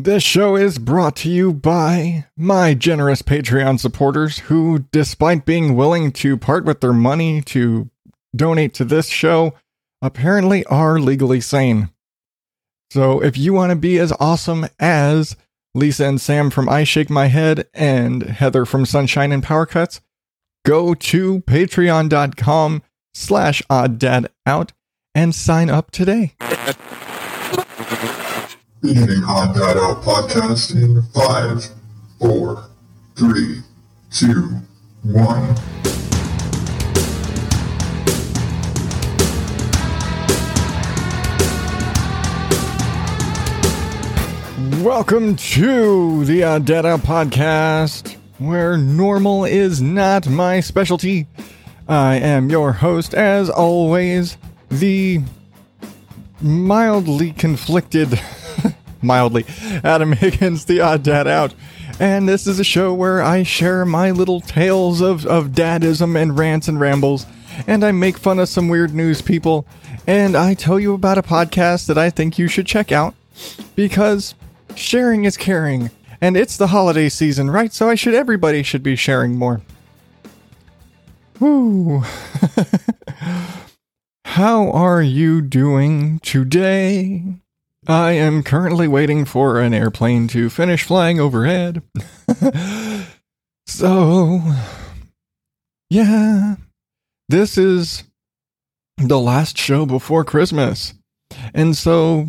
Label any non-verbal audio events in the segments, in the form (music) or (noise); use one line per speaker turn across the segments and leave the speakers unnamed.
This show is brought to you by my generous Patreon supporters who, despite being willing to part with their money to donate to this show, apparently are legally sane. So if you want to be as awesome as Lisa and Sam from I Shake My Head and Heather from Sunshine and Power Cuts, go to patreon.com slash odd and sign up today.
Beginning Odd Dad Out podcast in five, four, three, two, one.
Welcome to the Odd podcast, where normal is not my specialty. I am your host, as always, the mildly conflicted, mildly, Adam (laughs) Higgins, the Odd Dad Out. And this is a show where I share my little tales of, of dadism and rants and rambles, and I make fun of some weird news people, and I tell you about a podcast that I think you should check out. Because sharing is caring. And it's the holiday season right? So i should everybody should be sharing more. Woo. (laughs) how are you doing today i am currently waiting for an airplane to finish flying overhead so yeah this is the last show before christmas and so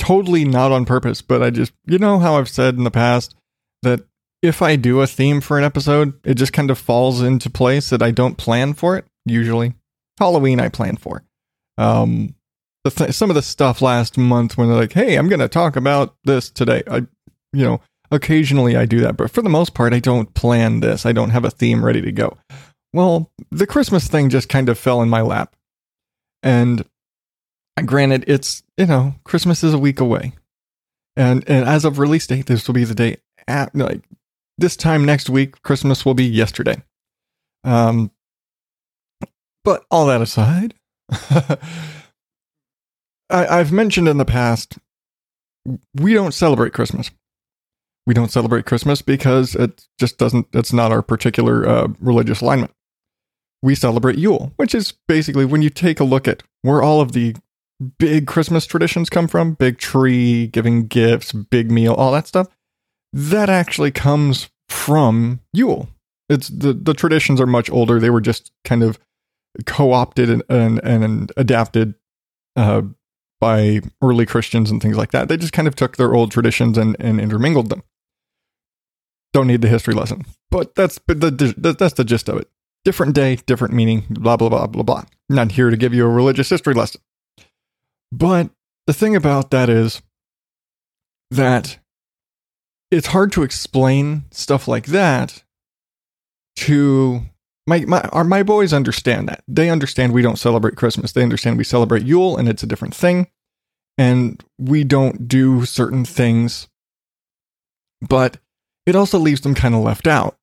totally not on purpose, but I just, you know, how I've said in the past that if I do a theme for an episode, it just kind of falls into place that I don't plan for it. Usually, Halloween I plan for. Um, the th- some of the stuff last month when they're like, "Hey, I'm going to talk about this today." I, you know, occasionally I do that, but for the most part, I don't plan this. I don't have a theme ready to go. Well, the Christmas thing just kind of fell in my lap, and granted, it's you know Christmas is a week away, and and as of release date, this will be the day at like this time next week. Christmas will be yesterday. Um, but all that aside, (laughs) I, I've mentioned in the past we don't celebrate Christmas. We don't celebrate Christmas because it just doesn't. It's not our particular uh, religious alignment. We celebrate Yule, which is basically when you take a look at where all of the big Christmas traditions come from big tree, giving gifts, big meal, all that stuff that actually comes from Yule. It's the, the traditions are much older. They were just kind of co opted and, and, and adapted uh, by early Christians and things like that. They just kind of took their old traditions and, and intermingled them. Don't need the history lesson, but that's the, that's the gist of it. Different day, different meaning, blah, blah, blah, blah, blah. Not here to give you a religious history lesson. But the thing about that is that it's hard to explain stuff like that to my my our, my boys understand that. They understand we don't celebrate Christmas. They understand we celebrate Yule and it's a different thing and we don't do certain things. But it also leaves them kind of left out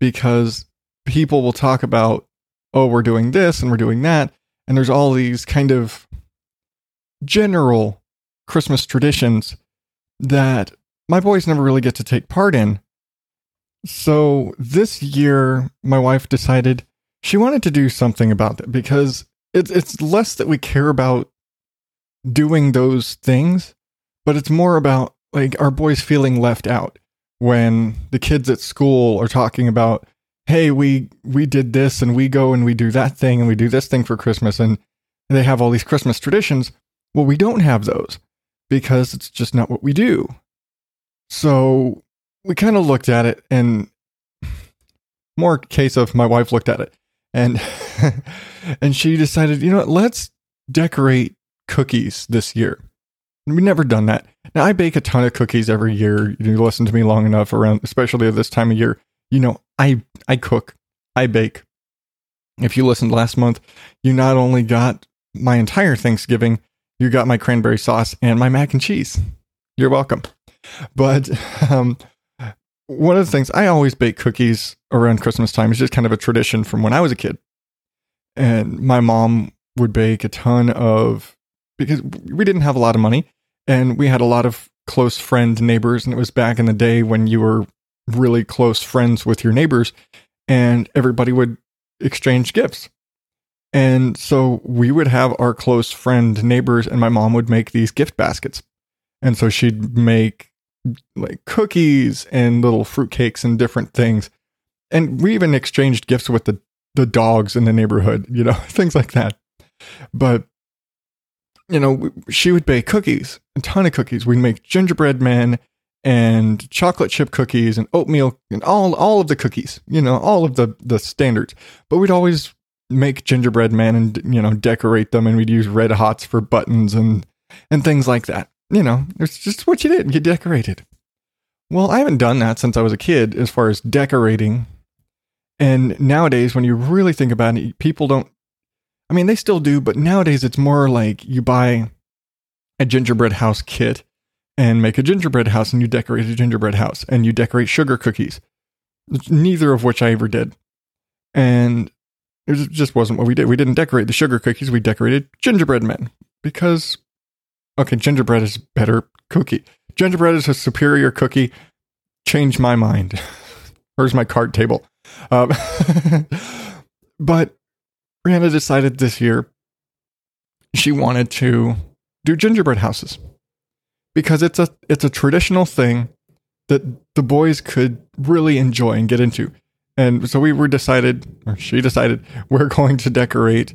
because people will talk about oh we're doing this and we're doing that and there's all these kind of general Christmas traditions that my boys never really get to take part in. So this year, my wife decided she wanted to do something about it because it's it's less that we care about doing those things, but it's more about like our boys feeling left out when the kids at school are talking about, "Hey, we we did this and we go and we do that thing and we do this thing for Christmas and they have all these Christmas traditions." Well, we don't have those because it's just not what we do. So we kind of looked at it and (laughs) more case of my wife looked at it and (laughs) and she decided, you know what, let's decorate cookies this year. We've never done that. Now I bake a ton of cookies every year. You listen to me long enough around, especially at this time of year. You know, I I cook, I bake. If you listened last month, you not only got my entire Thanksgiving, you got my cranberry sauce and my mac and cheese. You're welcome. But (laughs) um, one of the things I always bake cookies around Christmas time is just kind of a tradition from when I was a kid. And my mom would bake a ton of because we didn't have a lot of money and we had a lot of close friend neighbors, and it was back in the day when you were really close friends with your neighbors, and everybody would exchange gifts. And so we would have our close friend neighbors, and my mom would make these gift baskets. And so she'd make like cookies and little fruitcakes and different things. And we even exchanged gifts with the, the dogs in the neighborhood, you know, (laughs) things like that. But, you know, she would bake cookies, a ton of cookies. We'd make gingerbread men and chocolate chip cookies and oatmeal and all all of the cookies, you know, all of the the standards. But we'd always make gingerbread men and you know decorate them, and we'd use red hots for buttons and and things like that. You know, it's just what you did. You decorated. Well, I haven't done that since I was a kid, as far as decorating. And nowadays, when you really think about it, people don't. I mean, they still do, but nowadays it's more like you buy a gingerbread house kit and make a gingerbread house and you decorate a gingerbread house and you decorate sugar cookies. Neither of which I ever did. And it just wasn't what we did. We didn't decorate the sugar cookies, we decorated gingerbread men because, okay, gingerbread is better cookie. Gingerbread is a superior cookie. Change my mind. (laughs) Where's my card table? Um, (laughs) but Brianna decided this year she wanted to do gingerbread houses because it's a it's a traditional thing that the boys could really enjoy and get into. And so we were decided, or she decided, we're (laughs) going to decorate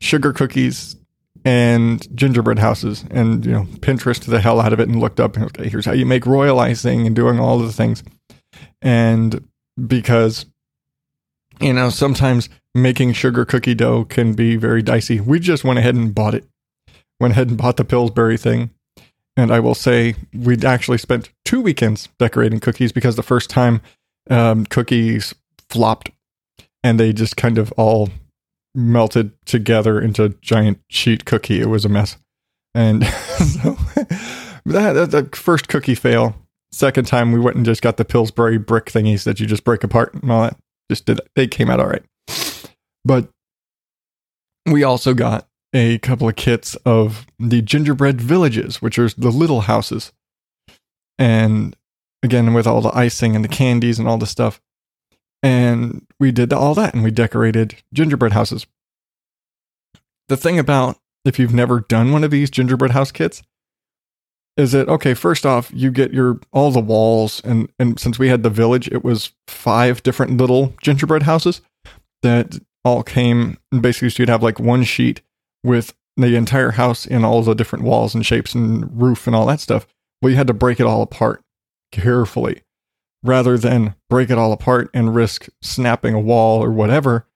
sugar cookies and gingerbread houses and you know Pinterest the hell out of it and looked up okay here's how you make royal icing and doing all the things. And because you know sometimes making sugar cookie dough can be very dicey we just went ahead and bought it. Went ahead and bought the Pillsbury thing. And I will say we'd actually spent two weekends decorating cookies because the first time um, cookies flopped and they just kind of all melted together into a giant sheet cookie. It was a mess. And (laughs) so that, that, the first cookie fail. Second time we went and just got the Pillsbury brick thingies that you just break apart and all that. Just did they came out all right. But we also got a couple of kits of the gingerbread villages, which are the little houses. And again, with all the icing and the candies and all the stuff. And we did all that and we decorated gingerbread houses. The thing about if you've never done one of these gingerbread house kits is that okay, first off, you get your all the walls and and since we had the village, it was five different little gingerbread houses that all came basically so you'd have like one sheet with the entire house in all the different walls and shapes and roof and all that stuff. Well, you had to break it all apart carefully rather than break it all apart and risk snapping a wall or whatever.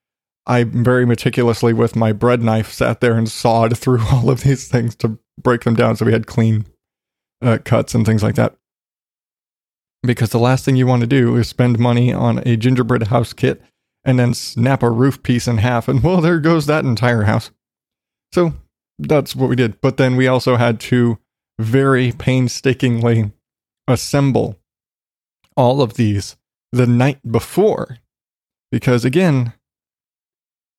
I very meticulously, with my bread knife, sat there and sawed (laughs) through all of these things to break them down so we had clean uh, cuts and things like that. Because the last thing you want to do is spend money on a gingerbread house kit and then snap a roof piece in half, and (laughs) well, there goes that entire house. So that's what we did. But then we also had to very painstakingly assemble all of these the night before. Because again,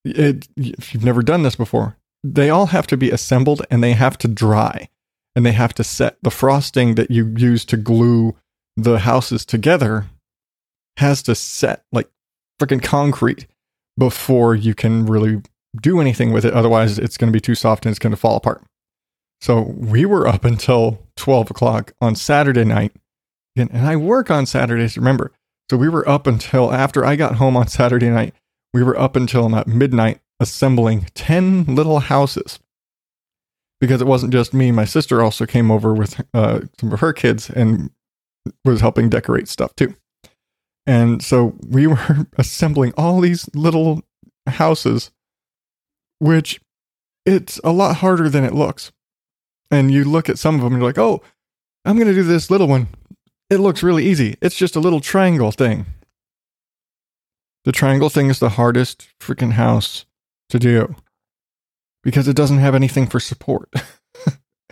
it, if you've never done this before, they all have to be assembled and they have to dry and they have to set. The frosting that you use to glue the houses together has to set like freaking concrete before you can really do anything with it. Otherwise, it's going to be too soft and it's going to fall apart. So we were up until 12 o'clock on Saturday night. And, and I work on Saturdays, remember. So we were up until after I got home on Saturday night. We were up until about midnight assembling 10 little houses. Because it wasn't just me, my sister also came over with uh, some of her kids and was helping decorate stuff too. And so we (laughs) were assembling all these little houses which it's a lot harder than it looks. And you look at some of them and you're like, oh, I'm going to do this little one. It looks really easy. It's just a little triangle thing. The triangle thing is the hardest freaking house to do because it doesn't have anything for support.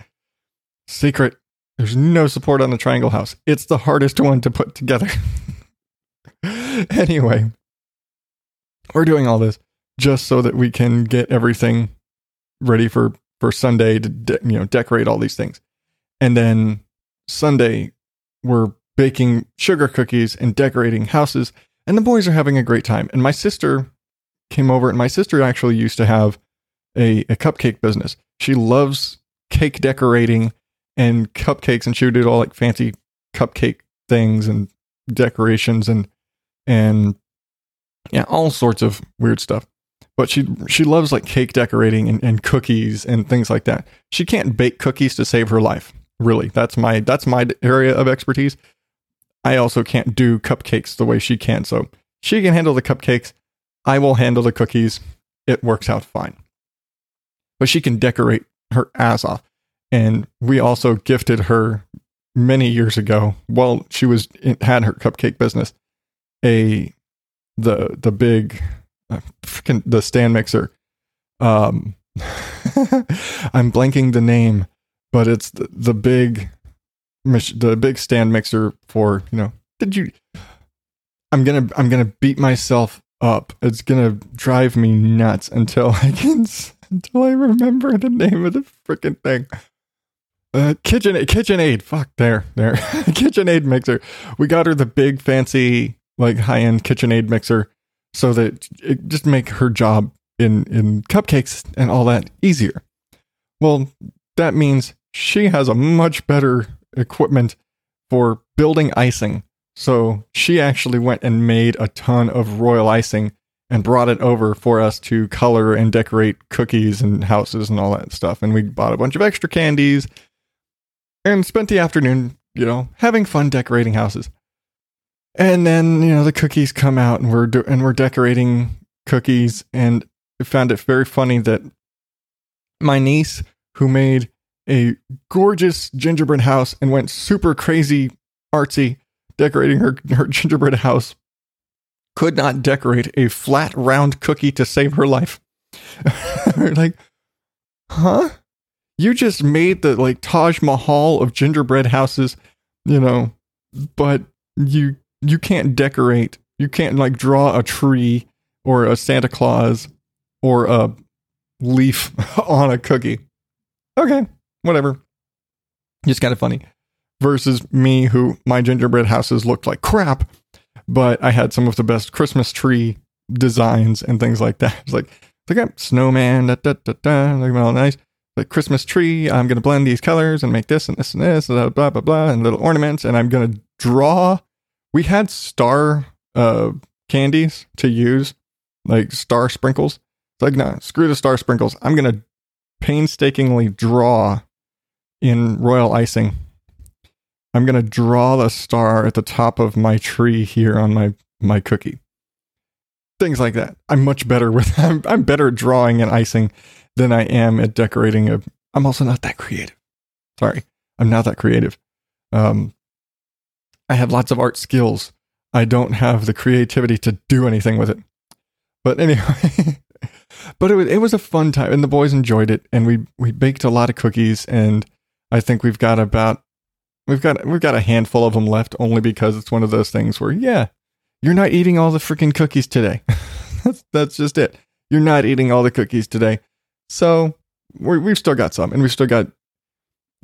(laughs) Secret there's no support on the triangle house. It's the hardest one to put together. (laughs) anyway, we're doing all this just so that we can get everything ready for for Sunday to de- you know decorate all these things. And then Sunday, we're baking sugar cookies and decorating houses, and the boys are having a great time. And my sister came over, and my sister actually used to have a, a cupcake business. She loves cake decorating and cupcakes, and she would do all like fancy cupcake things and decorations and and yeah, all sorts of weird stuff. But she she loves like cake decorating and, and cookies and things like that. She can't bake cookies to save her life. Really, that's my that's my area of expertise. I also can't do cupcakes the way she can. So she can handle the cupcakes. I will handle the cookies. It works out fine. But she can decorate her ass off. And we also gifted her many years ago, while she was had her cupcake business, a the the big uh, freaking the stand mixer. Um, (laughs) I'm blanking the name, but it's the, the big the big stand mixer for you know. Did you? I'm gonna I'm gonna beat myself up. It's gonna drive me nuts until I can until I remember the name of the freaking thing. Uh, kitchen KitchenAid. Fuck there, there. (laughs) KitchenAid mixer. We got her the big fancy like high end KitchenAid mixer, so that it just make her job in in cupcakes and all that easier. Well, that means she has a much better equipment for building icing. So she actually went and made a ton of royal icing and brought it over for us to color and decorate cookies and houses and all that stuff. And we bought a bunch of extra candies and spent the afternoon, you know, having fun decorating houses. And then, you know, the cookies come out and we're do- and we're decorating cookies and I found it very funny that my niece who made a gorgeous gingerbread house and went super crazy artsy decorating her, her (laughs) gingerbread house could not decorate a flat round cookie to save her life. (laughs) like, huh? You just made the like Taj Mahal of gingerbread houses, you know, but you you can't decorate. You can't like draw a tree or a Santa Claus or a leaf (laughs) on a cookie. Okay, whatever. Just kind of funny. Versus me, who my gingerbread houses looked like crap, but I had some of the best Christmas tree designs and things like that. It's like, look at snowman, da da da da, like all nice. The Christmas tree, I'm going to blend these colors and make this and this and this, blah, blah, blah, blah, and little ornaments. And I'm going to draw. We had star uh, candies to use, like star sprinkles. It's like, no, screw the star sprinkles. I'm going to painstakingly draw in royal icing. I'm going to draw the star at the top of my tree here on my, my cookie. Things like that. I'm much better with, (laughs) I'm, I'm better drawing and icing than I am at decorating a, I'm also not that creative. Sorry. I'm not that creative. Um, I have lots of art skills. I don't have the creativity to do anything with it. But anyway, (laughs) but it was, it was a fun time and the boys enjoyed it and we we baked a lot of cookies and I think we've got about we've got we've got a handful of them left only because it's one of those things where yeah, you're not eating all the freaking cookies today. (laughs) that's that's just it. You're not eating all the cookies today. So we we've still got some and we've still got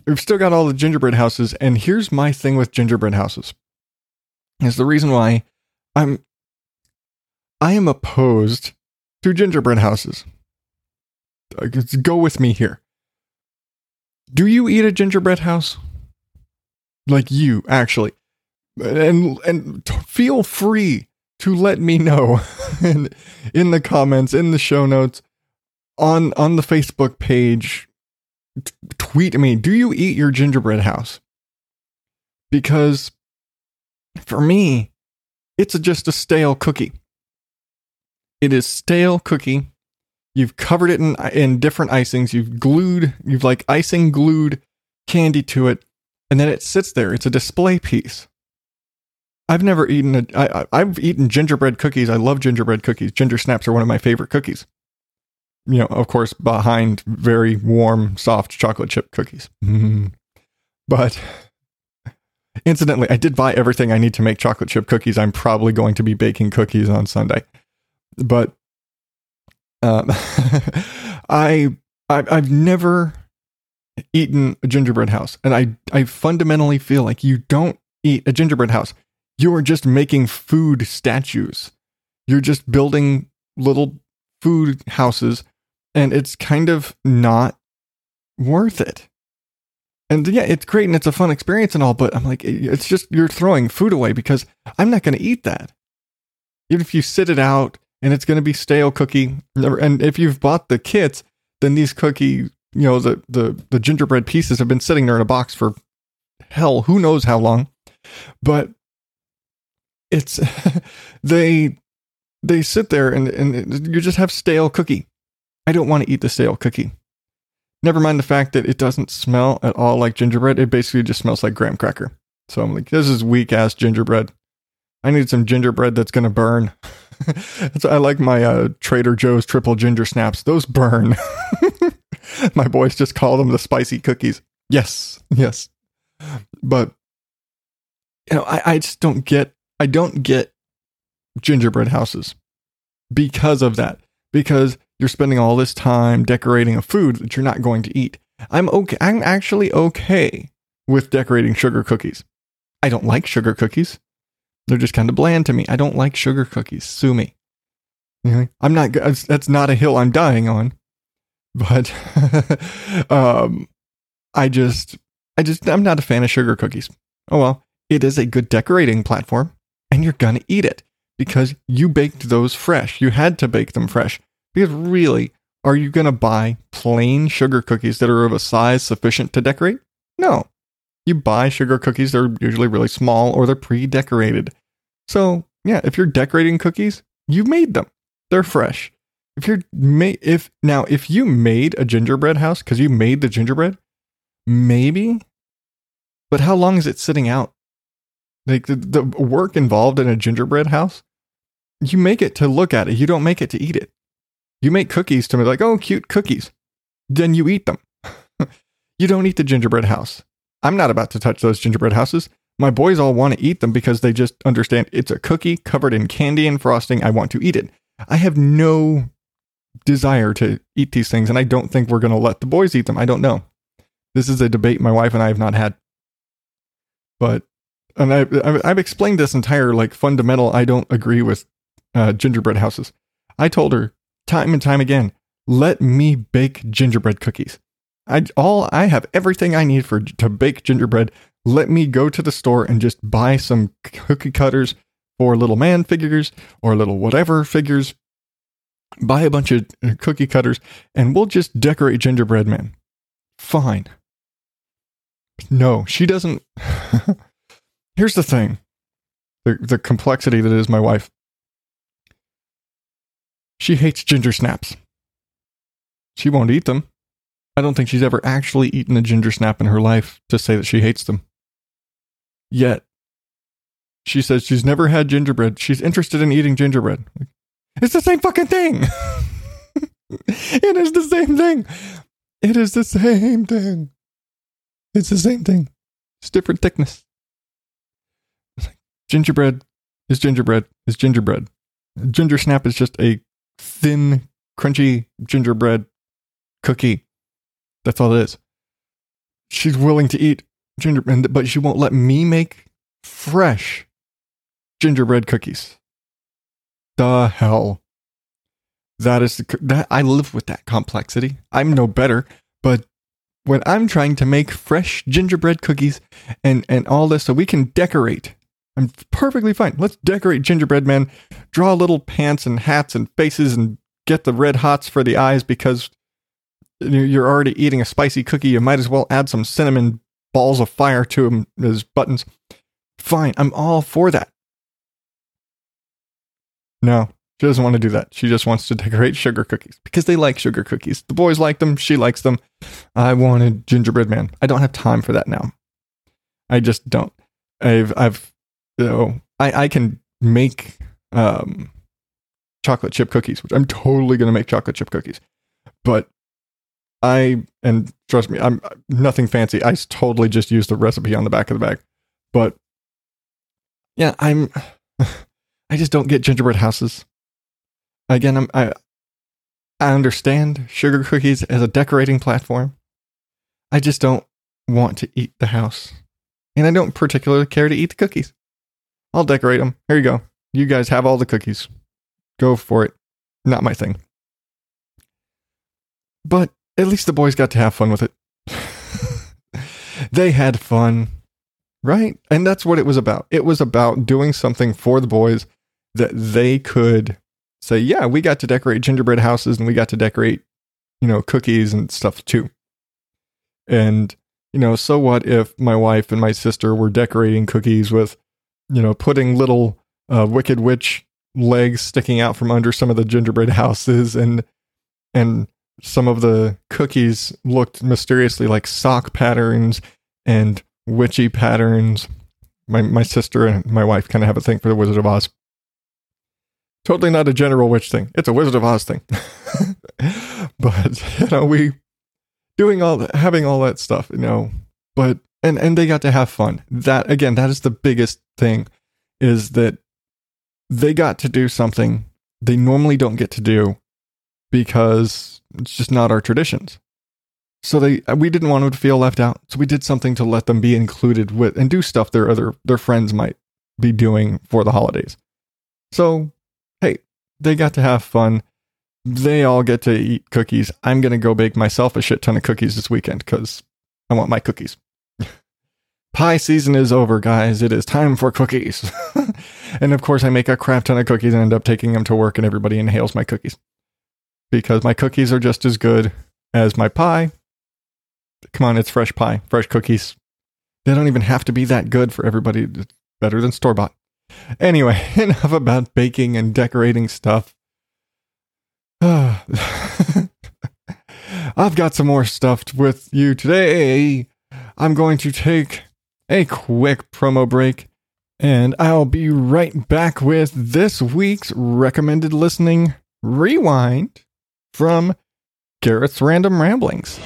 we've still got all the gingerbread houses and here's my thing with gingerbread houses. Is the reason why I'm I am opposed to gingerbread houses. Go with me here. Do you eat a gingerbread house? Like you, actually. And and feel free to let me know (laughs) in, in the comments, in the show notes, on on the Facebook page. T- tweet me. Do you eat your gingerbread house? Because for me, it's a, just a stale cookie. It is stale cookie You've covered it in in different icings. You've glued, you've like icing glued candy to it, and then it sits there. It's a display piece. I've never eaten a. I, I've eaten gingerbread cookies. I love gingerbread cookies. Ginger snaps are one of my favorite cookies. You know, of course, behind very warm, soft chocolate chip cookies. Mm. But incidentally, I did buy everything I need to make chocolate chip cookies. I'm probably going to be baking cookies on Sunday. But um, (laughs) I, I I've never eaten a gingerbread house. And I, I fundamentally feel like you don't eat a gingerbread house. You are just making food statues. You're just building little food houses, and it's kind of not worth it. And yeah, it's great and it's a fun experience and all, but I'm like, it's just you're throwing food away because I'm not going to eat that. Even if you sit it out and it's going to be stale cookie, and if you've bought the kits, then these cookie, you know, the the the gingerbread pieces have been sitting there in a box for hell, who knows how long. But it's (laughs) they they sit there and and you just have stale cookie. I don't want to eat the stale cookie. Never mind the fact that it doesn't smell at all like gingerbread. It basically just smells like graham cracker. So I'm like, this is weak ass gingerbread. I need some gingerbread that's gonna burn. (laughs) I like my uh, Trader Joe's triple ginger snaps. Those burn. (laughs) my boys just call them the spicy cookies. Yes, yes. But you know, I, I just don't get. I don't get gingerbread houses because of that. Because you're spending all this time decorating a food that you're not going to eat. I'm okay. I'm actually okay with decorating sugar cookies. I don't like sugar cookies. They're just kind of bland to me. I don't like sugar cookies. Sue me. I'm not. That's not a hill I'm dying on. But (laughs) um, I just, I just, I'm not a fan of sugar cookies. Oh well, it is a good decorating platform, and you're gonna eat it because you baked those fresh. You had to bake them fresh. Because really, are you to buy plain sugar cookies that are of a size sufficient to decorate? No. You buy sugar cookies they're usually really small or they're pre decorated. So, yeah, if you're decorating cookies, you made them. They're fresh. If you're made, if now, if you made a gingerbread house because you made the gingerbread, maybe, but how long is it sitting out? Like the, the work involved in a gingerbread house, you make it to look at it. You don't make it to eat it. You make cookies to me like, oh, cute cookies. Then you eat them. (laughs) you don't eat the gingerbread house. I'm not about to touch those gingerbread houses. My boys all want to eat them because they just understand it's a cookie covered in candy and frosting. I want to eat it. I have no desire to eat these things, and I don't think we're going to let the boys eat them. I don't know. This is a debate my wife and I have not had. But, and I, I've explained this entire like fundamental I don't agree with uh, gingerbread houses. I told her time and time again, let me bake gingerbread cookies. I all I have everything I need for to bake gingerbread. Let me go to the store and just buy some cookie cutters or little man figures or little whatever figures. Buy a bunch of uh, cookie cutters and we'll just decorate gingerbread man. Fine. No, she doesn't. (laughs) Here's the thing the, the complexity that is my wife. She hates ginger snaps. She won't eat them. I don't think she's ever actually eaten a ginger snap in her life to say that she hates them. Yet, she says she's never had gingerbread. She's interested in eating gingerbread. It's the same fucking thing. (laughs) it is the same thing. It is the same thing. It's the same thing. It's different thickness. Gingerbread is gingerbread is gingerbread. Ginger snap is just a thin, crunchy gingerbread cookie. That's all it is. She's willing to eat gingerbread, but she won't let me make fresh gingerbread cookies. The hell. That is the, that I live with that complexity. I'm no better, but when I'm trying to make fresh gingerbread cookies and and all this so we can decorate I'm perfectly fine. Let's decorate gingerbread man, draw little pants and hats and faces and get the red hots for the eyes because you're already eating a spicy cookie. You might as well add some cinnamon balls of fire to him, as buttons. Fine. I'm all for that. No, she doesn't want to do that. She just wants to decorate sugar cookies because they like sugar cookies. The boys like them. She likes them. I wanted gingerbread man. I don't have time for that now. I just don't. I've I've know, I, I can make um, chocolate chip cookies, which I'm totally going to make chocolate chip cookies. But I, and trust me, I'm nothing fancy. I totally just use the recipe on the back of the bag. But yeah, I'm, (sighs) I just don't get gingerbread houses. Again, I'm, I, I understand sugar cookies as a decorating platform. I just don't want to eat the house. And I don't particularly care to eat the cookies. I'll decorate them. Here you go. You guys have all the cookies. Go for it. Not my thing. But at least the boys got to have fun with it. (laughs) they had fun, right? And that's what it was about. It was about doing something for the boys that they could say, yeah, we got to decorate gingerbread houses and we got to decorate, you know, cookies and stuff too. And, you know, so what if my wife and my sister were decorating cookies with, you know, putting little uh, Wicked Witch legs sticking out from under some of the gingerbread (laughs) houses and, and, some of the cookies looked mysteriously like sock patterns and witchy patterns. My my sister and my wife kind of have a thing for the Wizard of Oz. Totally not a general witch thing. It's a Wizard of Oz thing. (laughs) but you know, we doing all that, having all that stuff, you know. But and and they got to have fun. That again, that is the biggest thing, is that they got to do something they normally don't get to do because it's just not our traditions. So they uh, we didn't want them to feel left out. So we did something to let them be included with and do stuff their other their friends might be doing for the holidays. So hey, they got to have fun. They all get to eat cookies. I'm going to go bake myself a shit ton of cookies this weekend cuz I want my cookies. (laughs) Pie season is over, guys. It is time for cookies. (laughs) and of course, I make a crap ton of cookies and end up taking them to work, and everybody inhales my cookies because my cookies are just as good as my pie. Come on, it's fresh pie, fresh cookies. They don't even have to be that good for everybody. Better than store bought. Anyway, (laughs) enough about baking and decorating stuff. (sighs) I've got some more stuff with you today. I'm going to take a quick promo break and I'll be right back with this week's recommended listening rewind from Gareth's Random Ramblings.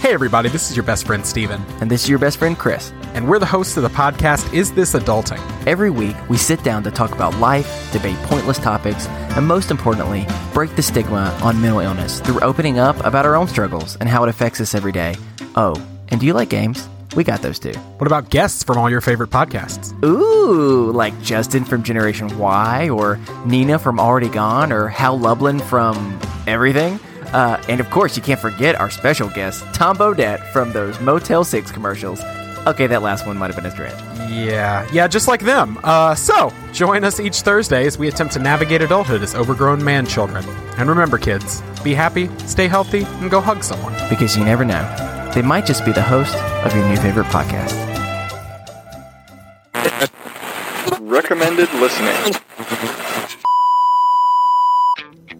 Hey, everybody, this is your best friend Steven,
And this is your best friend, Chris.
and we're the hosts of the podcast Is This Adulting?
Every week, we sit down to talk about life, debate pointless topics, and most importantly, break the stigma on mental illness through opening up about our own struggles and how it affects us every day. Oh, and do you like games? We got those too.
What about guests from all your favorite podcasts?
Ooh, like Justin from Generation Y, or Nina from Already Gone, or Hal Lublin from Everything. Uh, and of course, you can't forget our special guest, Tom Bodett from those Motel 6 commercials. Okay, that last one might have been a stretch.
Yeah, yeah, just like them. Uh, so, join us each Thursday as we attempt to navigate adulthood as overgrown man children. And remember, kids, be happy, stay healthy, and go hug someone.
Because you never know. They might just be the host of your new favorite podcast.
Recommended listening.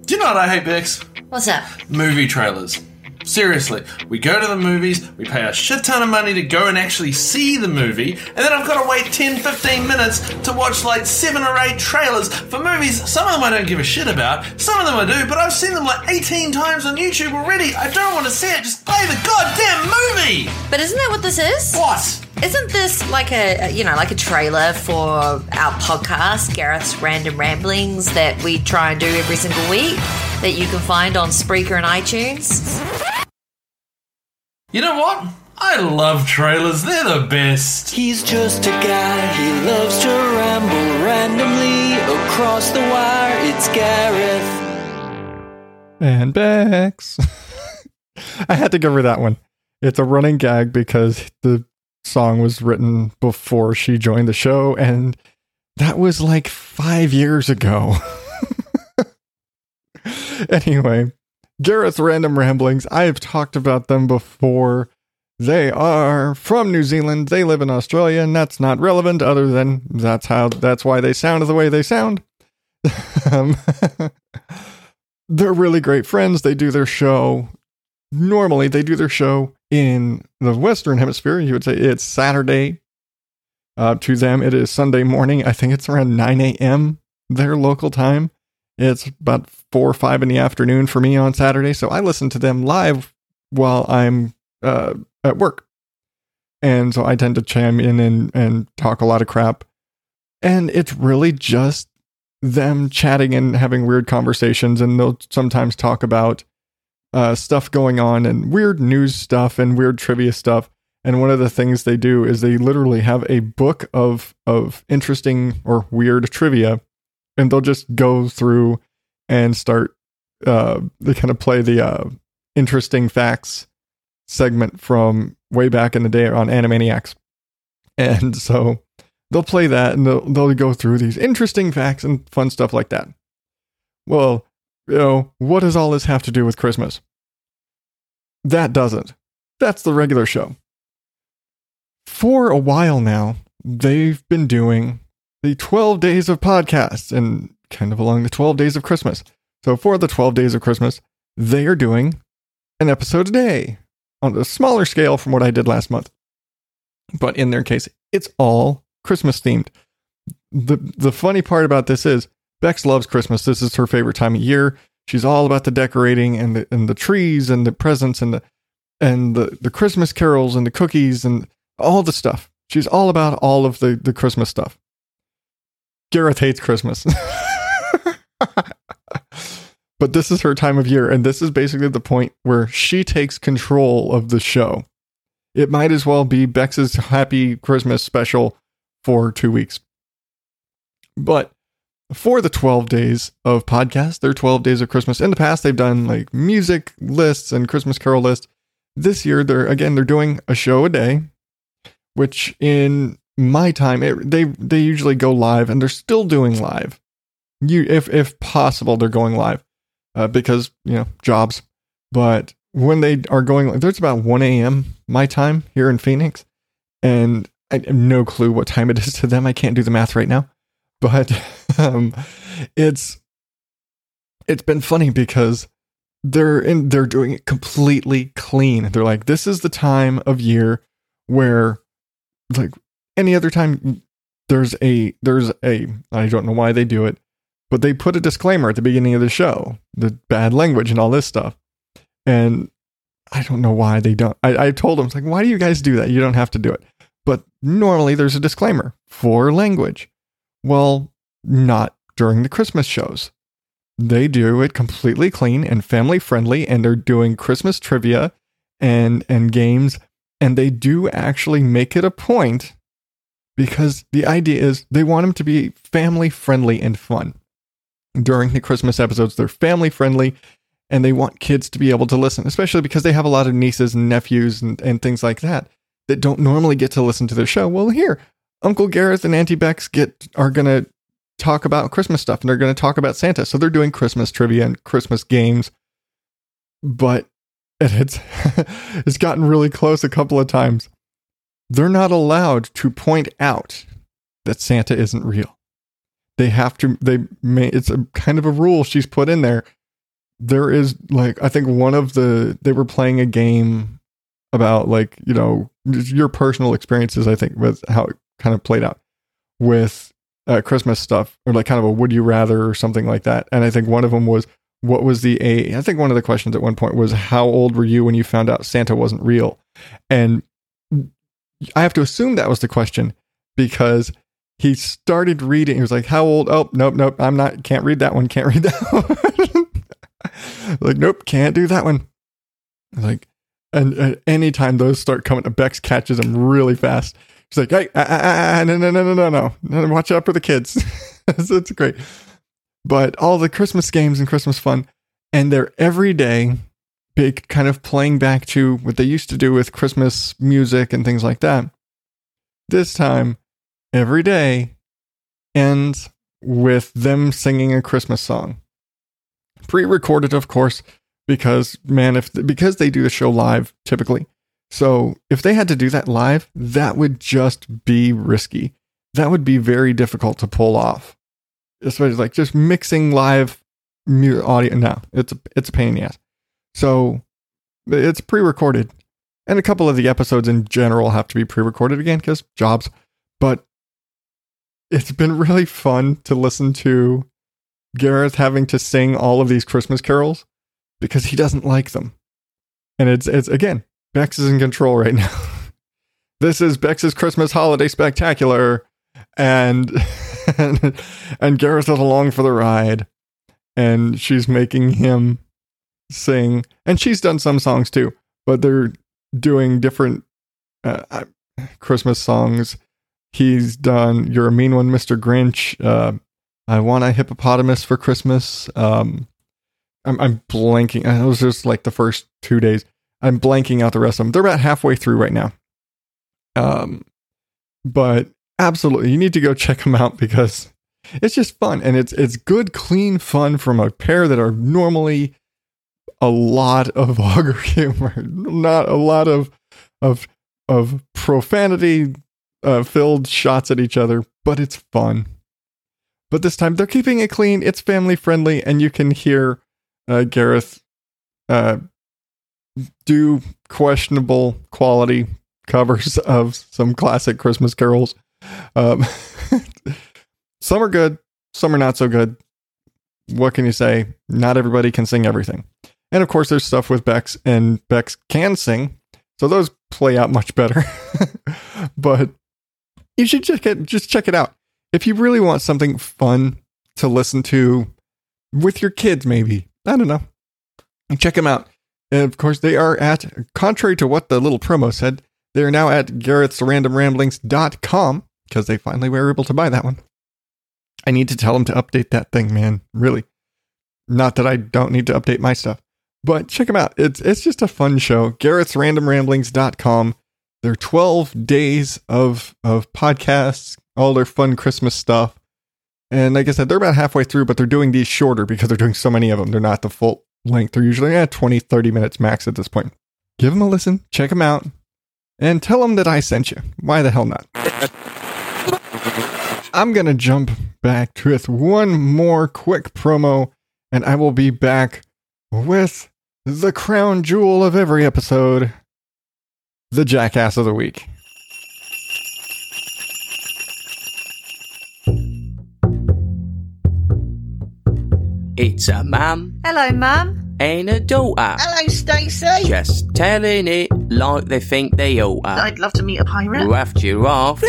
Do you know what I hate, Bex?
What's up?
Movie trailers. Seriously, we go to the movies, we pay a shit ton of money to go and actually see the movie, and then I've got to wait 10 15 minutes to watch like 7 or 8 trailers for movies. Some of them I don't give a shit about, some of them I do, but I've seen them like 18 times on YouTube already. I don't want to see it, just play the goddamn movie!
But isn't that what this is?
What?
Isn't this like a, a- you know, like a trailer for our podcast, Gareth's Random Ramblings, that we try and do every single week, that you can find on Spreaker and iTunes?
You know what? I love trailers, they're the best.
He's just a guy, he loves to ramble randomly across the wire. It's Gareth.
And Bex. (laughs) I had to give her that one. It's a running gag because the song was written before she joined the show, and that was like five years ago. (laughs) anyway, Gareth's Random Ramblings. I have talked about them before. They are from New Zealand. They live in Australia, and that's not relevant other than that's how that's why they sound the way they sound. um, (laughs) they're really great friends. They do their show. Normally, they do their show in the Western Hemisphere. You would say it's Saturday. Uh, to them, it is Sunday morning. I think it's around 9 a.m. their local time. It's about four or five in the afternoon for me on Saturday. So I listen to them live while I'm uh, at work. And so I tend to chime in and, and talk a lot of crap. And it's really just them chatting and having weird conversations. And they'll sometimes talk about uh, stuff going on and weird news stuff and weird trivia stuff. And one of the things they do is they literally have a book of of interesting or weird trivia, and they'll just go through and start. Uh, they kind of play the uh, interesting facts segment from way back in the day on Animaniacs, and (laughs) so they'll play that and they'll, they'll go through these interesting facts and fun stuff like that. Well, you know, what does all this have to do with Christmas? That doesn't. That's the regular show. For a while now, they've been doing the 12 days of podcasts and kind of along the 12 days of Christmas. So for the 12 days of Christmas, they are doing an episode a day on a smaller scale from what I did last month. But in their case, it's all Christmas themed. The the funny part about this is Bex loves Christmas. This is her favorite time of year. She's all about the decorating and the and the trees and the presents and the and the, the Christmas carols and the cookies and all the stuff. She's all about all of the, the Christmas stuff. Gareth hates Christmas. (laughs) but this is her time of year, and this is basically the point where she takes control of the show. It might as well be Bex's Happy Christmas special for two weeks. But for the 12 days of podcast, their 12 days of Christmas. In the past, they've done like music lists and Christmas carol lists. This year, they're again, they're doing a show a day, which in my time, it, they they usually go live and they're still doing live. You, if if possible, they're going live uh, because you know jobs. But when they are going, there's about 1 a.m. my time here in Phoenix, and I have no clue what time it is to them. I can't do the math right now, but (laughs) um, it's it's been funny because they're in they're doing it completely clean. They're like, this is the time of year where like any other time there's a there's a I don't know why they do it, but they put a disclaimer at the beginning of the show, the bad language and all this stuff. And I don't know why they don't. I, I told them, like, why do you guys do that? You don't have to do it. But normally there's a disclaimer for language. Well, not during the Christmas shows. They do it completely clean and family friendly, and they're doing Christmas trivia and and games, and they do actually make it a point because the idea is they want them to be family friendly and fun. During the Christmas episodes, they're family friendly and they want kids to be able to listen, especially because they have a lot of nieces and nephews and, and things like that that don't normally get to listen to the show. Well, here, Uncle Gareth and Auntie Bex get are gonna talk about Christmas stuff and they're gonna talk about Santa. So they're doing Christmas trivia and Christmas games. But it's (laughs) it's gotten really close a couple of times. They're not allowed to point out that Santa isn't real. They have to they may it's a kind of a rule she's put in there. There is like I think one of the they were playing a game about like, you know, your personal experiences I think with how kind of played out with uh, Christmas stuff or like kind of a would you rather or something like that. And I think one of them was what was the a I think one of the questions at one point was how old were you when you found out Santa wasn't real? And I have to assume that was the question because he started reading. He was like, "How old? Oh, nope, nope. I'm not. Can't read that one. Can't read that (laughs) one. like, nope, can't do that one. Like, and, and anytime those start coming, Bex catches them really fast. She's like, "Hey, ah, ah, ah, ah, no, no, no, no, no, no! Watch out for the kids." (laughs) so it's great. But all the Christmas games and Christmas fun, and they're every day big kind of playing back to what they used to do with Christmas music and things like that. This time, every day ends with them singing a Christmas song. Pre-recorded, of course, because man, if because they do the show live typically, so if they had to do that live, that would just be risky. That would be very difficult to pull off. Especially like just mixing live audio. No, it's a, it's a pain in the ass. So it's pre-recorded, and a couple of the episodes in general have to be pre-recorded again because jobs. But it's been really fun to listen to Gareth having to sing all of these Christmas carols because he doesn't like them, and it's it's again Bex is in control right now. (laughs) this is Bex's Christmas holiday spectacular, and (laughs) and, and Gareth is along for the ride, and she's making him sing, and she's done some songs too, but they're doing different uh, Christmas songs. He's done "You're a Mean One, Mr. Grinch." Uh, I want a hippopotamus for Christmas. Um, I'm, I'm blanking. It was just like the first two days. I'm blanking out the rest of them. They're about halfway through right now. Um, but absolutely, you need to go (laughs) check them out because it's just fun and it's it's good, clean fun from a pair that are normally a lot of (laughs) vulgar humor, not a lot of of of profanity uh, filled shots at each other, but it's fun. But this time they're keeping it clean. It's family friendly, and you can hear uh, Gareth uh, do questionable quality covers (laughs) of some classic Christmas carols. Um, (laughs) some are good, some are not so good. What can you say? Not everybody can sing everything. And of course, there's stuff with Bex, and Bex can sing, so those play out much better. (laughs) but you should it, just check it out. If you really want something fun to listen to with your kids, maybe. I don't know. Check them out. And of course, they are at, contrary to what the little promo said, they are now at garethsrandomramblings.com because they finally were able to buy that one. I need to tell them to update that thing, man. Really. Not that I don't need to update my stuff, but check them out. It's it's just a fun show. garethsrandomramblings.com. They're 12 days of of podcasts, all their fun Christmas stuff. And like I said, they're about halfway through, but they're doing these shorter because they're doing so many of them. They're not the full length. They're usually at 20, 30 minutes max at this point. Give them a listen, check them out, and tell them that I sent you. Why the hell not? (laughs) I'm going to jump back with one more quick promo, and I will be back with the crown jewel of every episode the jackass of the week.
It's a mum
Hello, Mum.
and a daughter.
Hello, Stacey.
Just telling it like they think they oughta.
I'd love to meet a pirate.
Rough (laughs) giraffe.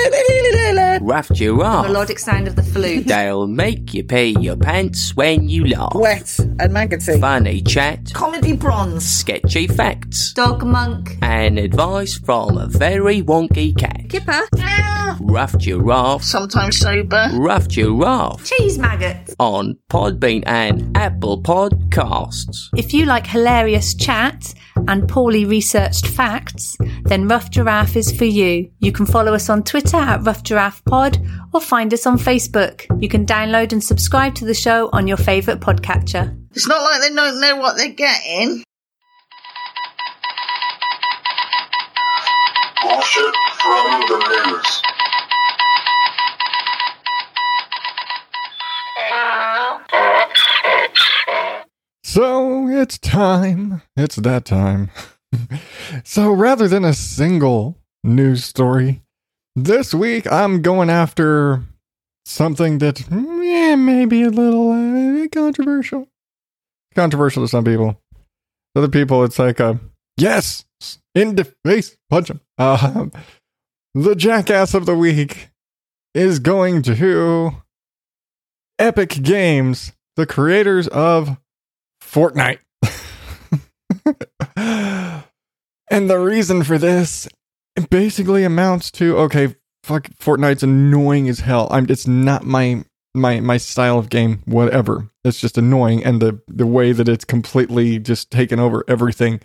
Rough giraffe.
Melodic sound of the flute.
They'll make you pee your pants when you laugh.
Wet and maggoty.
Funny chat.
Comedy bronze.
Sketchy facts.
Dog monk.
And advice from a very wonky cat.
Kipper.
Rough giraffe.
Sometimes sober.
Rough giraffe.
Cheese maggots.
On Podbean and Apple Podcasts.
If you like hilarious chat and poorly researched facts, then Rough Giraffe is for you. You can follow us on Twitter at Rough Giraffe Pod or find us on Facebook. You can download and subscribe to the show on your favourite podcatcher.
It's not like they don't know what they're getting.
Bullshit from the news.
So it's time. It's that time. (laughs) so rather than a single news story, this week I'm going after something that eh, maybe a little uh, controversial. Controversial to some people. Other people, it's like a yes, in the face, punch him. Um, (laughs) the jackass of the week is going to Epic Games, the creators of Fortnite. (laughs) and the reason for this basically amounts to okay, fuck Fortnite's annoying as hell. I'm it's not my my my style of game whatever. It's just annoying and the the way that it's completely just taken over everything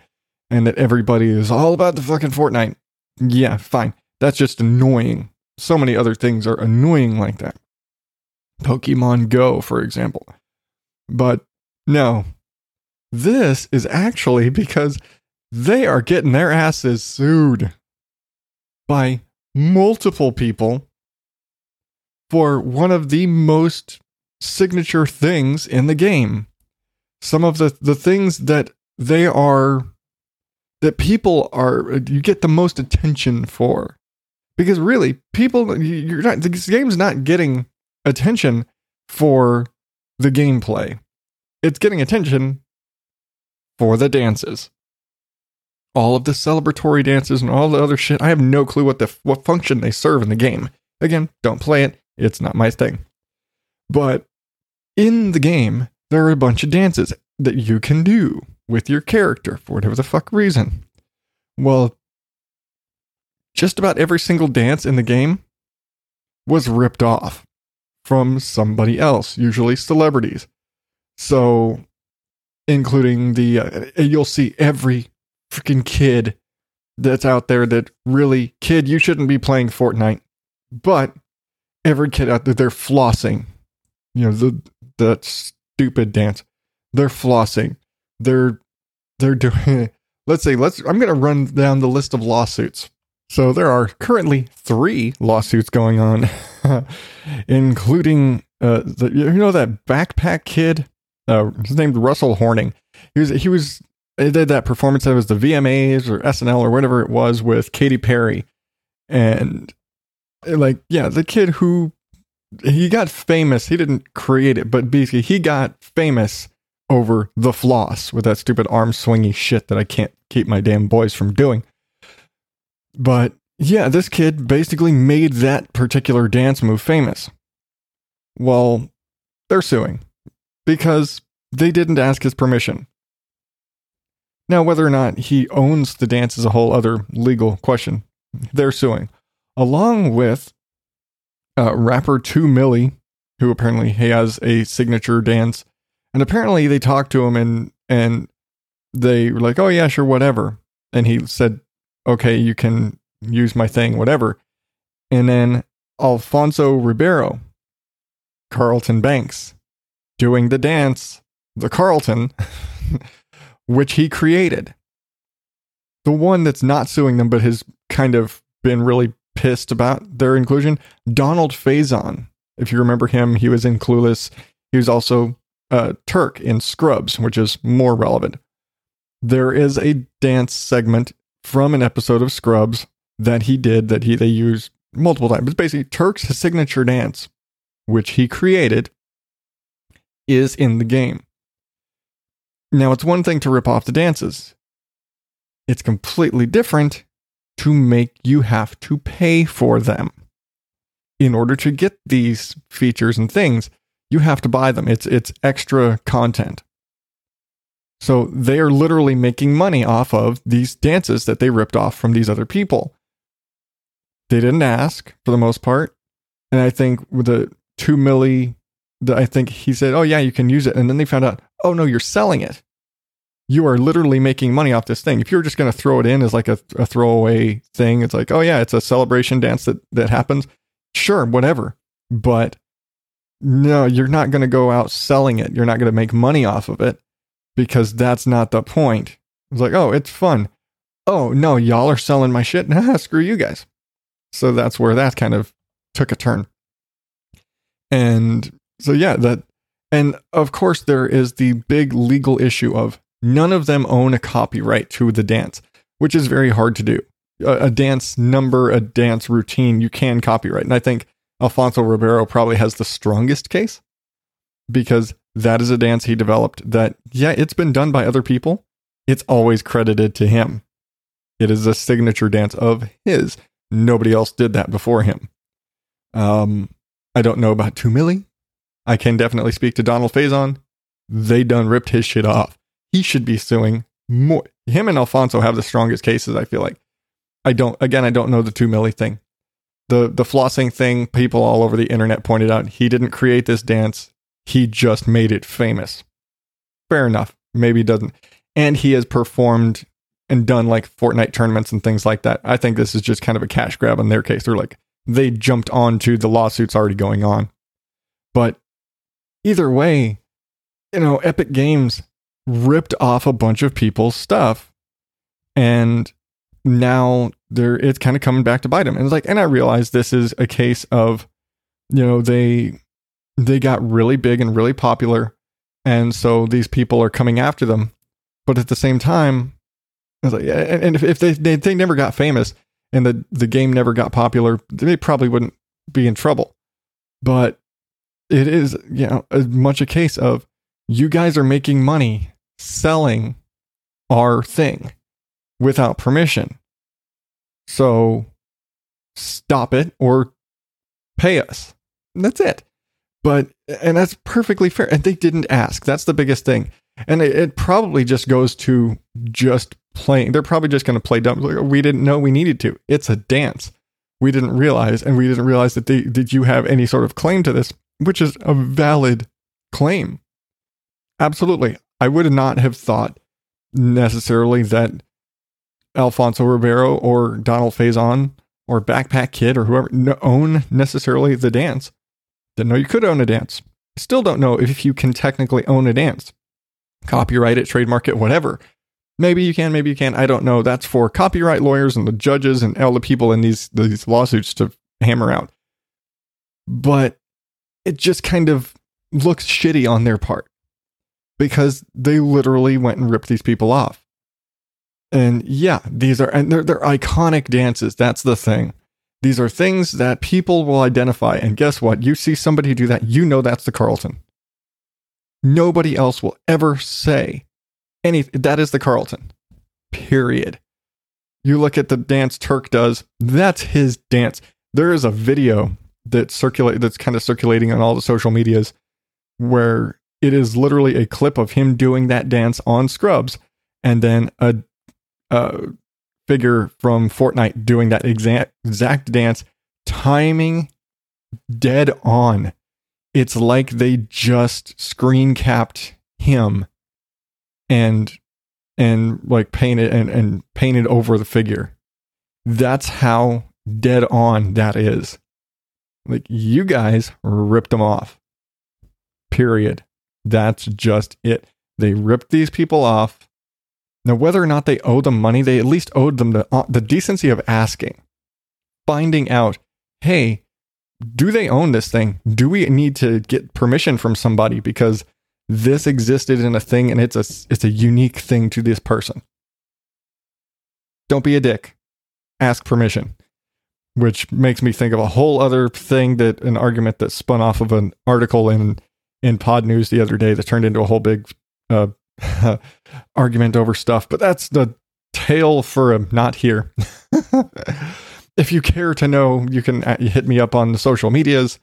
and that everybody is all about the fucking Fortnite. Yeah, fine. That's just annoying. So many other things are annoying like that. Pokemon Go, for example. But no, this is actually because they are getting their asses sued by multiple people for one of the most signature things in the game. Some of the, the things that they are, that people are, you get the most attention for. Because really, people, you're not, this game's not getting attention for the gameplay. It's getting attention for the dances. All of the celebratory dances and all the other shit. I have no clue what the what function they serve in the game. Again, don't play it. It's not my thing. But in the game, there are a bunch of dances that you can do. with your character for whatever the fuck reason. Well, just about every single dance in the game was ripped off from somebody else, usually celebrities. So, including the, uh, you'll see every freaking kid that's out there that really, kid, you shouldn't be playing Fortnite, but every kid out there, they're flossing. You know, the, that stupid dance. They're flossing. They're, they're doing, (laughs) let's say, let's, I'm going to run down the list of lawsuits. So there are currently three lawsuits going on, (laughs) (laughs) including uh, the, you know that backpack kid. Uh, his name's Russell Horning. He was he was he did that performance that was the VMAs or SNL or whatever it was with Katy Perry, and like yeah, the kid who he got famous. He didn't create it, but basically he got famous over the floss with that stupid arm swingy shit that I can't keep my damn boys from doing. But yeah, this kid basically made that particular dance move famous. Well, they're suing because they didn't ask his permission. Now, whether or not he owns the dance is a whole other legal question. They're suing, along with uh, rapper 2 Milly, who apparently he has a signature dance. And apparently they talked to him and, and they were like, oh, yeah, sure, whatever. And he said, okay, you can use my thing, whatever. And then Alfonso Ribeiro, Carlton Banks, doing the dance, the Carlton, (laughs) which he created. The one that's not suing them, but has kind of been really pissed about their inclusion, Donald Faison. If you remember him, he was in Clueless. He was also uh, Turk in Scrubs, which is more relevant. There is a dance segment from an episode of Scrubs that he did that he they used multiple times. It's basically Turk's signature dance, which he created, is in the game. Now it's one thing to rip off the dances. It's completely different to make you have to pay for them. In order to get these features and things, you have to buy them. It's it's extra content. So they are literally making money off of these dances that they ripped off from these other people. They didn't ask for the most part. And I think with the 2 Milly, I think he said, oh, yeah, you can use it. And then they found out, oh, no, you're selling it. You are literally making money off this thing. If you're just going to throw it in as like a, a throwaway thing, it's like, oh, yeah, it's a celebration dance that, that happens. Sure, whatever. But no, you're not going to go out selling it. You're not going to make money off of it because that's not the point. It's like, oh, it's fun. Oh, no, y'all are selling my shit. (laughs) Nah, screw you guys. So that's where that kind of took a turn. And so, yeah, that, and of course, there is the big legal issue of none of them own a copyright to the dance, which is very hard to do. A, a dance number, a dance routine, you can copyright. And I think Alfonso Ribeiro probably has the strongest case because that is a dance he developed that, yeah, it's been done by other people. It's always credited to him. It is a signature dance of his. Nobody else did that before him. Um, I don't know about 2 Milly. I can definitely speak to Donald Faison. They done ripped his shit off. He should be suing more. Him and Alfonso have the strongest cases, I feel like. I don't, again, I don't know the 2 Milly thing. The, the flossing thing, people all over the internet pointed out he didn't create this dance. He just made it famous. Fair enough. Maybe doesn't. And he has performed and done like Fortnite tournaments and things like that. I think this is just kind of a cash grab in their case. They're like, they jumped onto the lawsuits already going on. But either way, you know, Epic Games ripped off a bunch of people's stuff. And now they're it's kind of coming back to bite them. And it's like, and I realize this is a case of, you know, they they got really big and really popular. And so these people are coming after them. But at the same time, it's like, and if, if they, they they never got famous and the the game never got popular, they probably wouldn't be in trouble. But it is, you know, as much a case of you guys are making money selling our thing without permission. So stop it or pay us. And that's it. But and that's perfectly fair. And they didn't ask. That's the biggest thing. And it, it probably just goes to just playing. They're probably just going to play dumb. Like, we didn't know we needed to. It's a dance. We didn't realize, and we didn't realize that they, did you have any sort of claim to this, which is a valid claim. Absolutely. I would not have thought necessarily that Alfonso Ribeiro or Donald Faison or Backpack Kid or whoever own necessarily the dance. Didn't know you could own a dance. Still don't know if you can technically own a dance. Copyright it, trademark it, whatever. Maybe you can, maybe you can't. I don't know. That's for copyright lawyers and the judges and all the people in these these lawsuits to hammer out. But it just kind of looks shitty on their part because they literally went and ripped these people off. And yeah, these are and they're they're iconic dances. That's the thing. These are things that people will identify. And guess what? You see somebody do that, you know that's the Carlton. Nobody else will ever say any that is the Carlton. Period. You look at the dance Turk does, that's his dance. There is a video that circulate that's kind of circulating on all the social medias where it is literally a clip of him doing that dance on Scrubs and then a, a figure from Fortnite doing that exact exact dance timing dead on it's like they just screen capped him and and like painted and, and painted over the figure. That's how dead on that is. Like you guys ripped them off. Period. That's just it. They ripped these people off. Now, whether or not they owe them money, they at least owed them the, uh, the decency of asking, finding out, hey, do they own this thing? Do we need to get permission from somebody because this existed in a thing and it's a it's a unique thing to this person? Don't be a dick. Ask permission. Which makes me think of a whole other thing that an argument that spun off of an article in in Podnews the other day that turned into a whole big uh, (laughs) argument over stuff. But that's the tale for a not here. (laughs) (laughs) if you care to know, you can uh, hit me up on the social medias.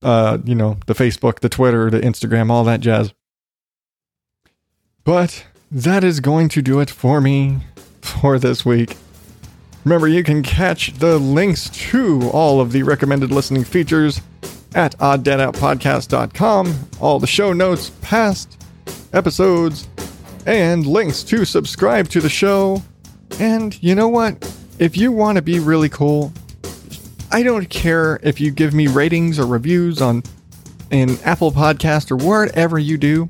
Uh, you know, the Facebook, the Twitter, the Instagram, all that jazz. But that is going to do it for me for this week. Remember, you can catch the links to all of the recommended listening features at odddadoutpodcast.com, all the show notes, past episodes, and links to subscribe to the show. And you know what? If you want to be really cool, I don't care if you give me ratings or reviews on in Apple Podcast or wherever you do.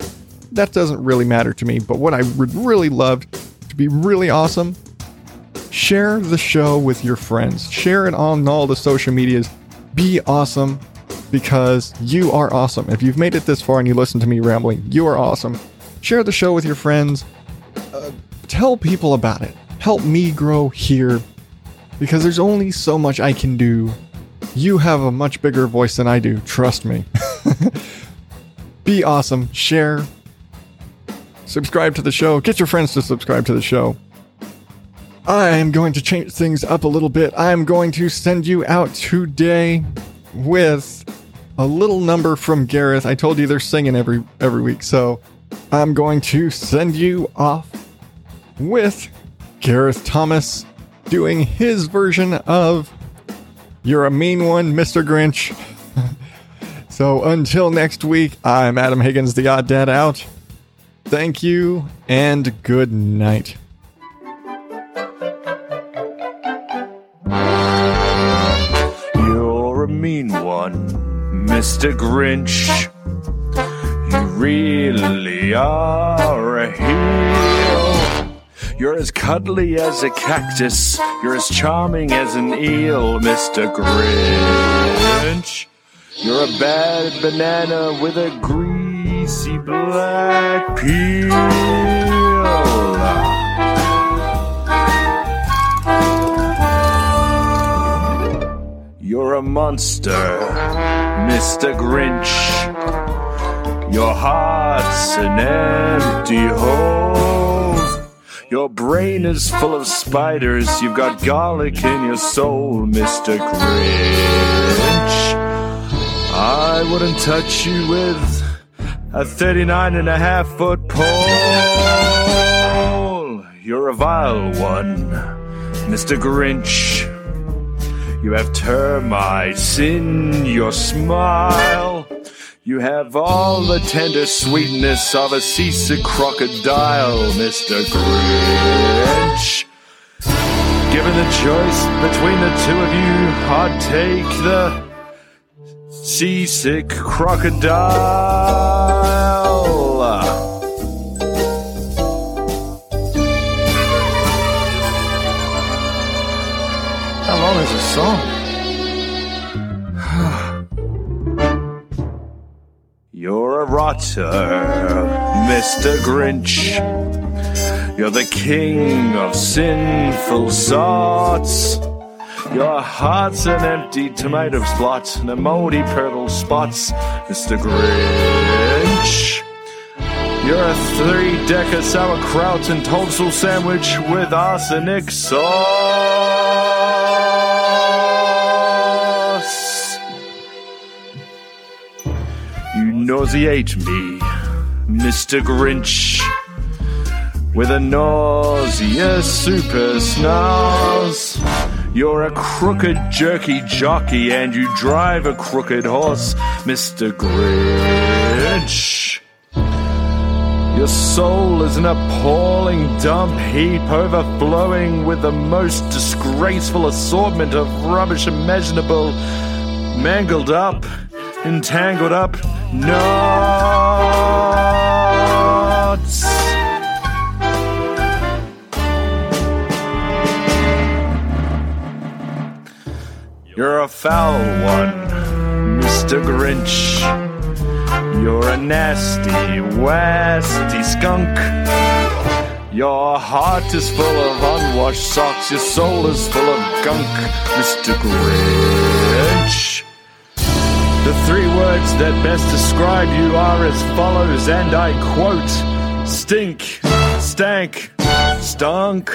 That doesn't really matter to me. But what I would really love to be really awesome, share the show with your friends. Share it on all the social medias. Be awesome because you are awesome. If you've made it this far and you listen to me rambling, you are awesome. Share the show with your friends. Uh, tell people about it. Help me grow here because there's only so much I can do. You have a much bigger voice than I do, trust me. (laughs) Be awesome, share, subscribe to the show, get your friends to subscribe to the show. I am going to change things up a little bit. I'm going to send you out today with a little number from Gareth. I told you they're singing every every week, so I'm going to send you off with Gareth Thomas doing his version of You're a Mean One, Mr. Grinch. (laughs) so until next week, I'm Adam Higgins, the Odd Dad out. Thank you and good night.
You're a mean one, Mr. Grinch. You really are a heel. You're as cuddly as a cactus. You're as charming as an eel, Mr. Grinch. You're a bad banana with a greasy black peel. You're a monster, Mr. Grinch. Your heart's an empty hole. Your brain is full of spiders. You've got garlic in your soul, Mr. Grinch. I wouldn't touch you with a 39 and a half foot pole. You're a vile one, Mr. Grinch. You have termites in your smile. You have all the tender sweetness of a seasick crocodile, Mr. Grinch. Given the choice between the two of you, I'd take the seasick crocodile. How long is this song? You're a rotter, Mr. Grinch. You're the king of sinful thoughts. Your heart's an empty tomato spot and a moldy purple spots, Mr. Grinch. You're a three decker sauerkraut and tonsil sandwich with arsenic sauce. Nauseate me, Mr. Grinch with a nauseous super snarls. You're a crooked jerky jockey and you drive a crooked horse, Mr. Grinch. Your soul is an appalling dump heap overflowing with the most disgraceful assortment of rubbish imaginable, mangled up, entangled up, knots. You're a foul one, Mr. Grinch. You're a nasty, wasty skunk. Your heart is full of unwashed socks. Your soul is full of gunk, Mr. Grinch. The three words that best describe you are as follows, and I quote Stink, stank, stunk.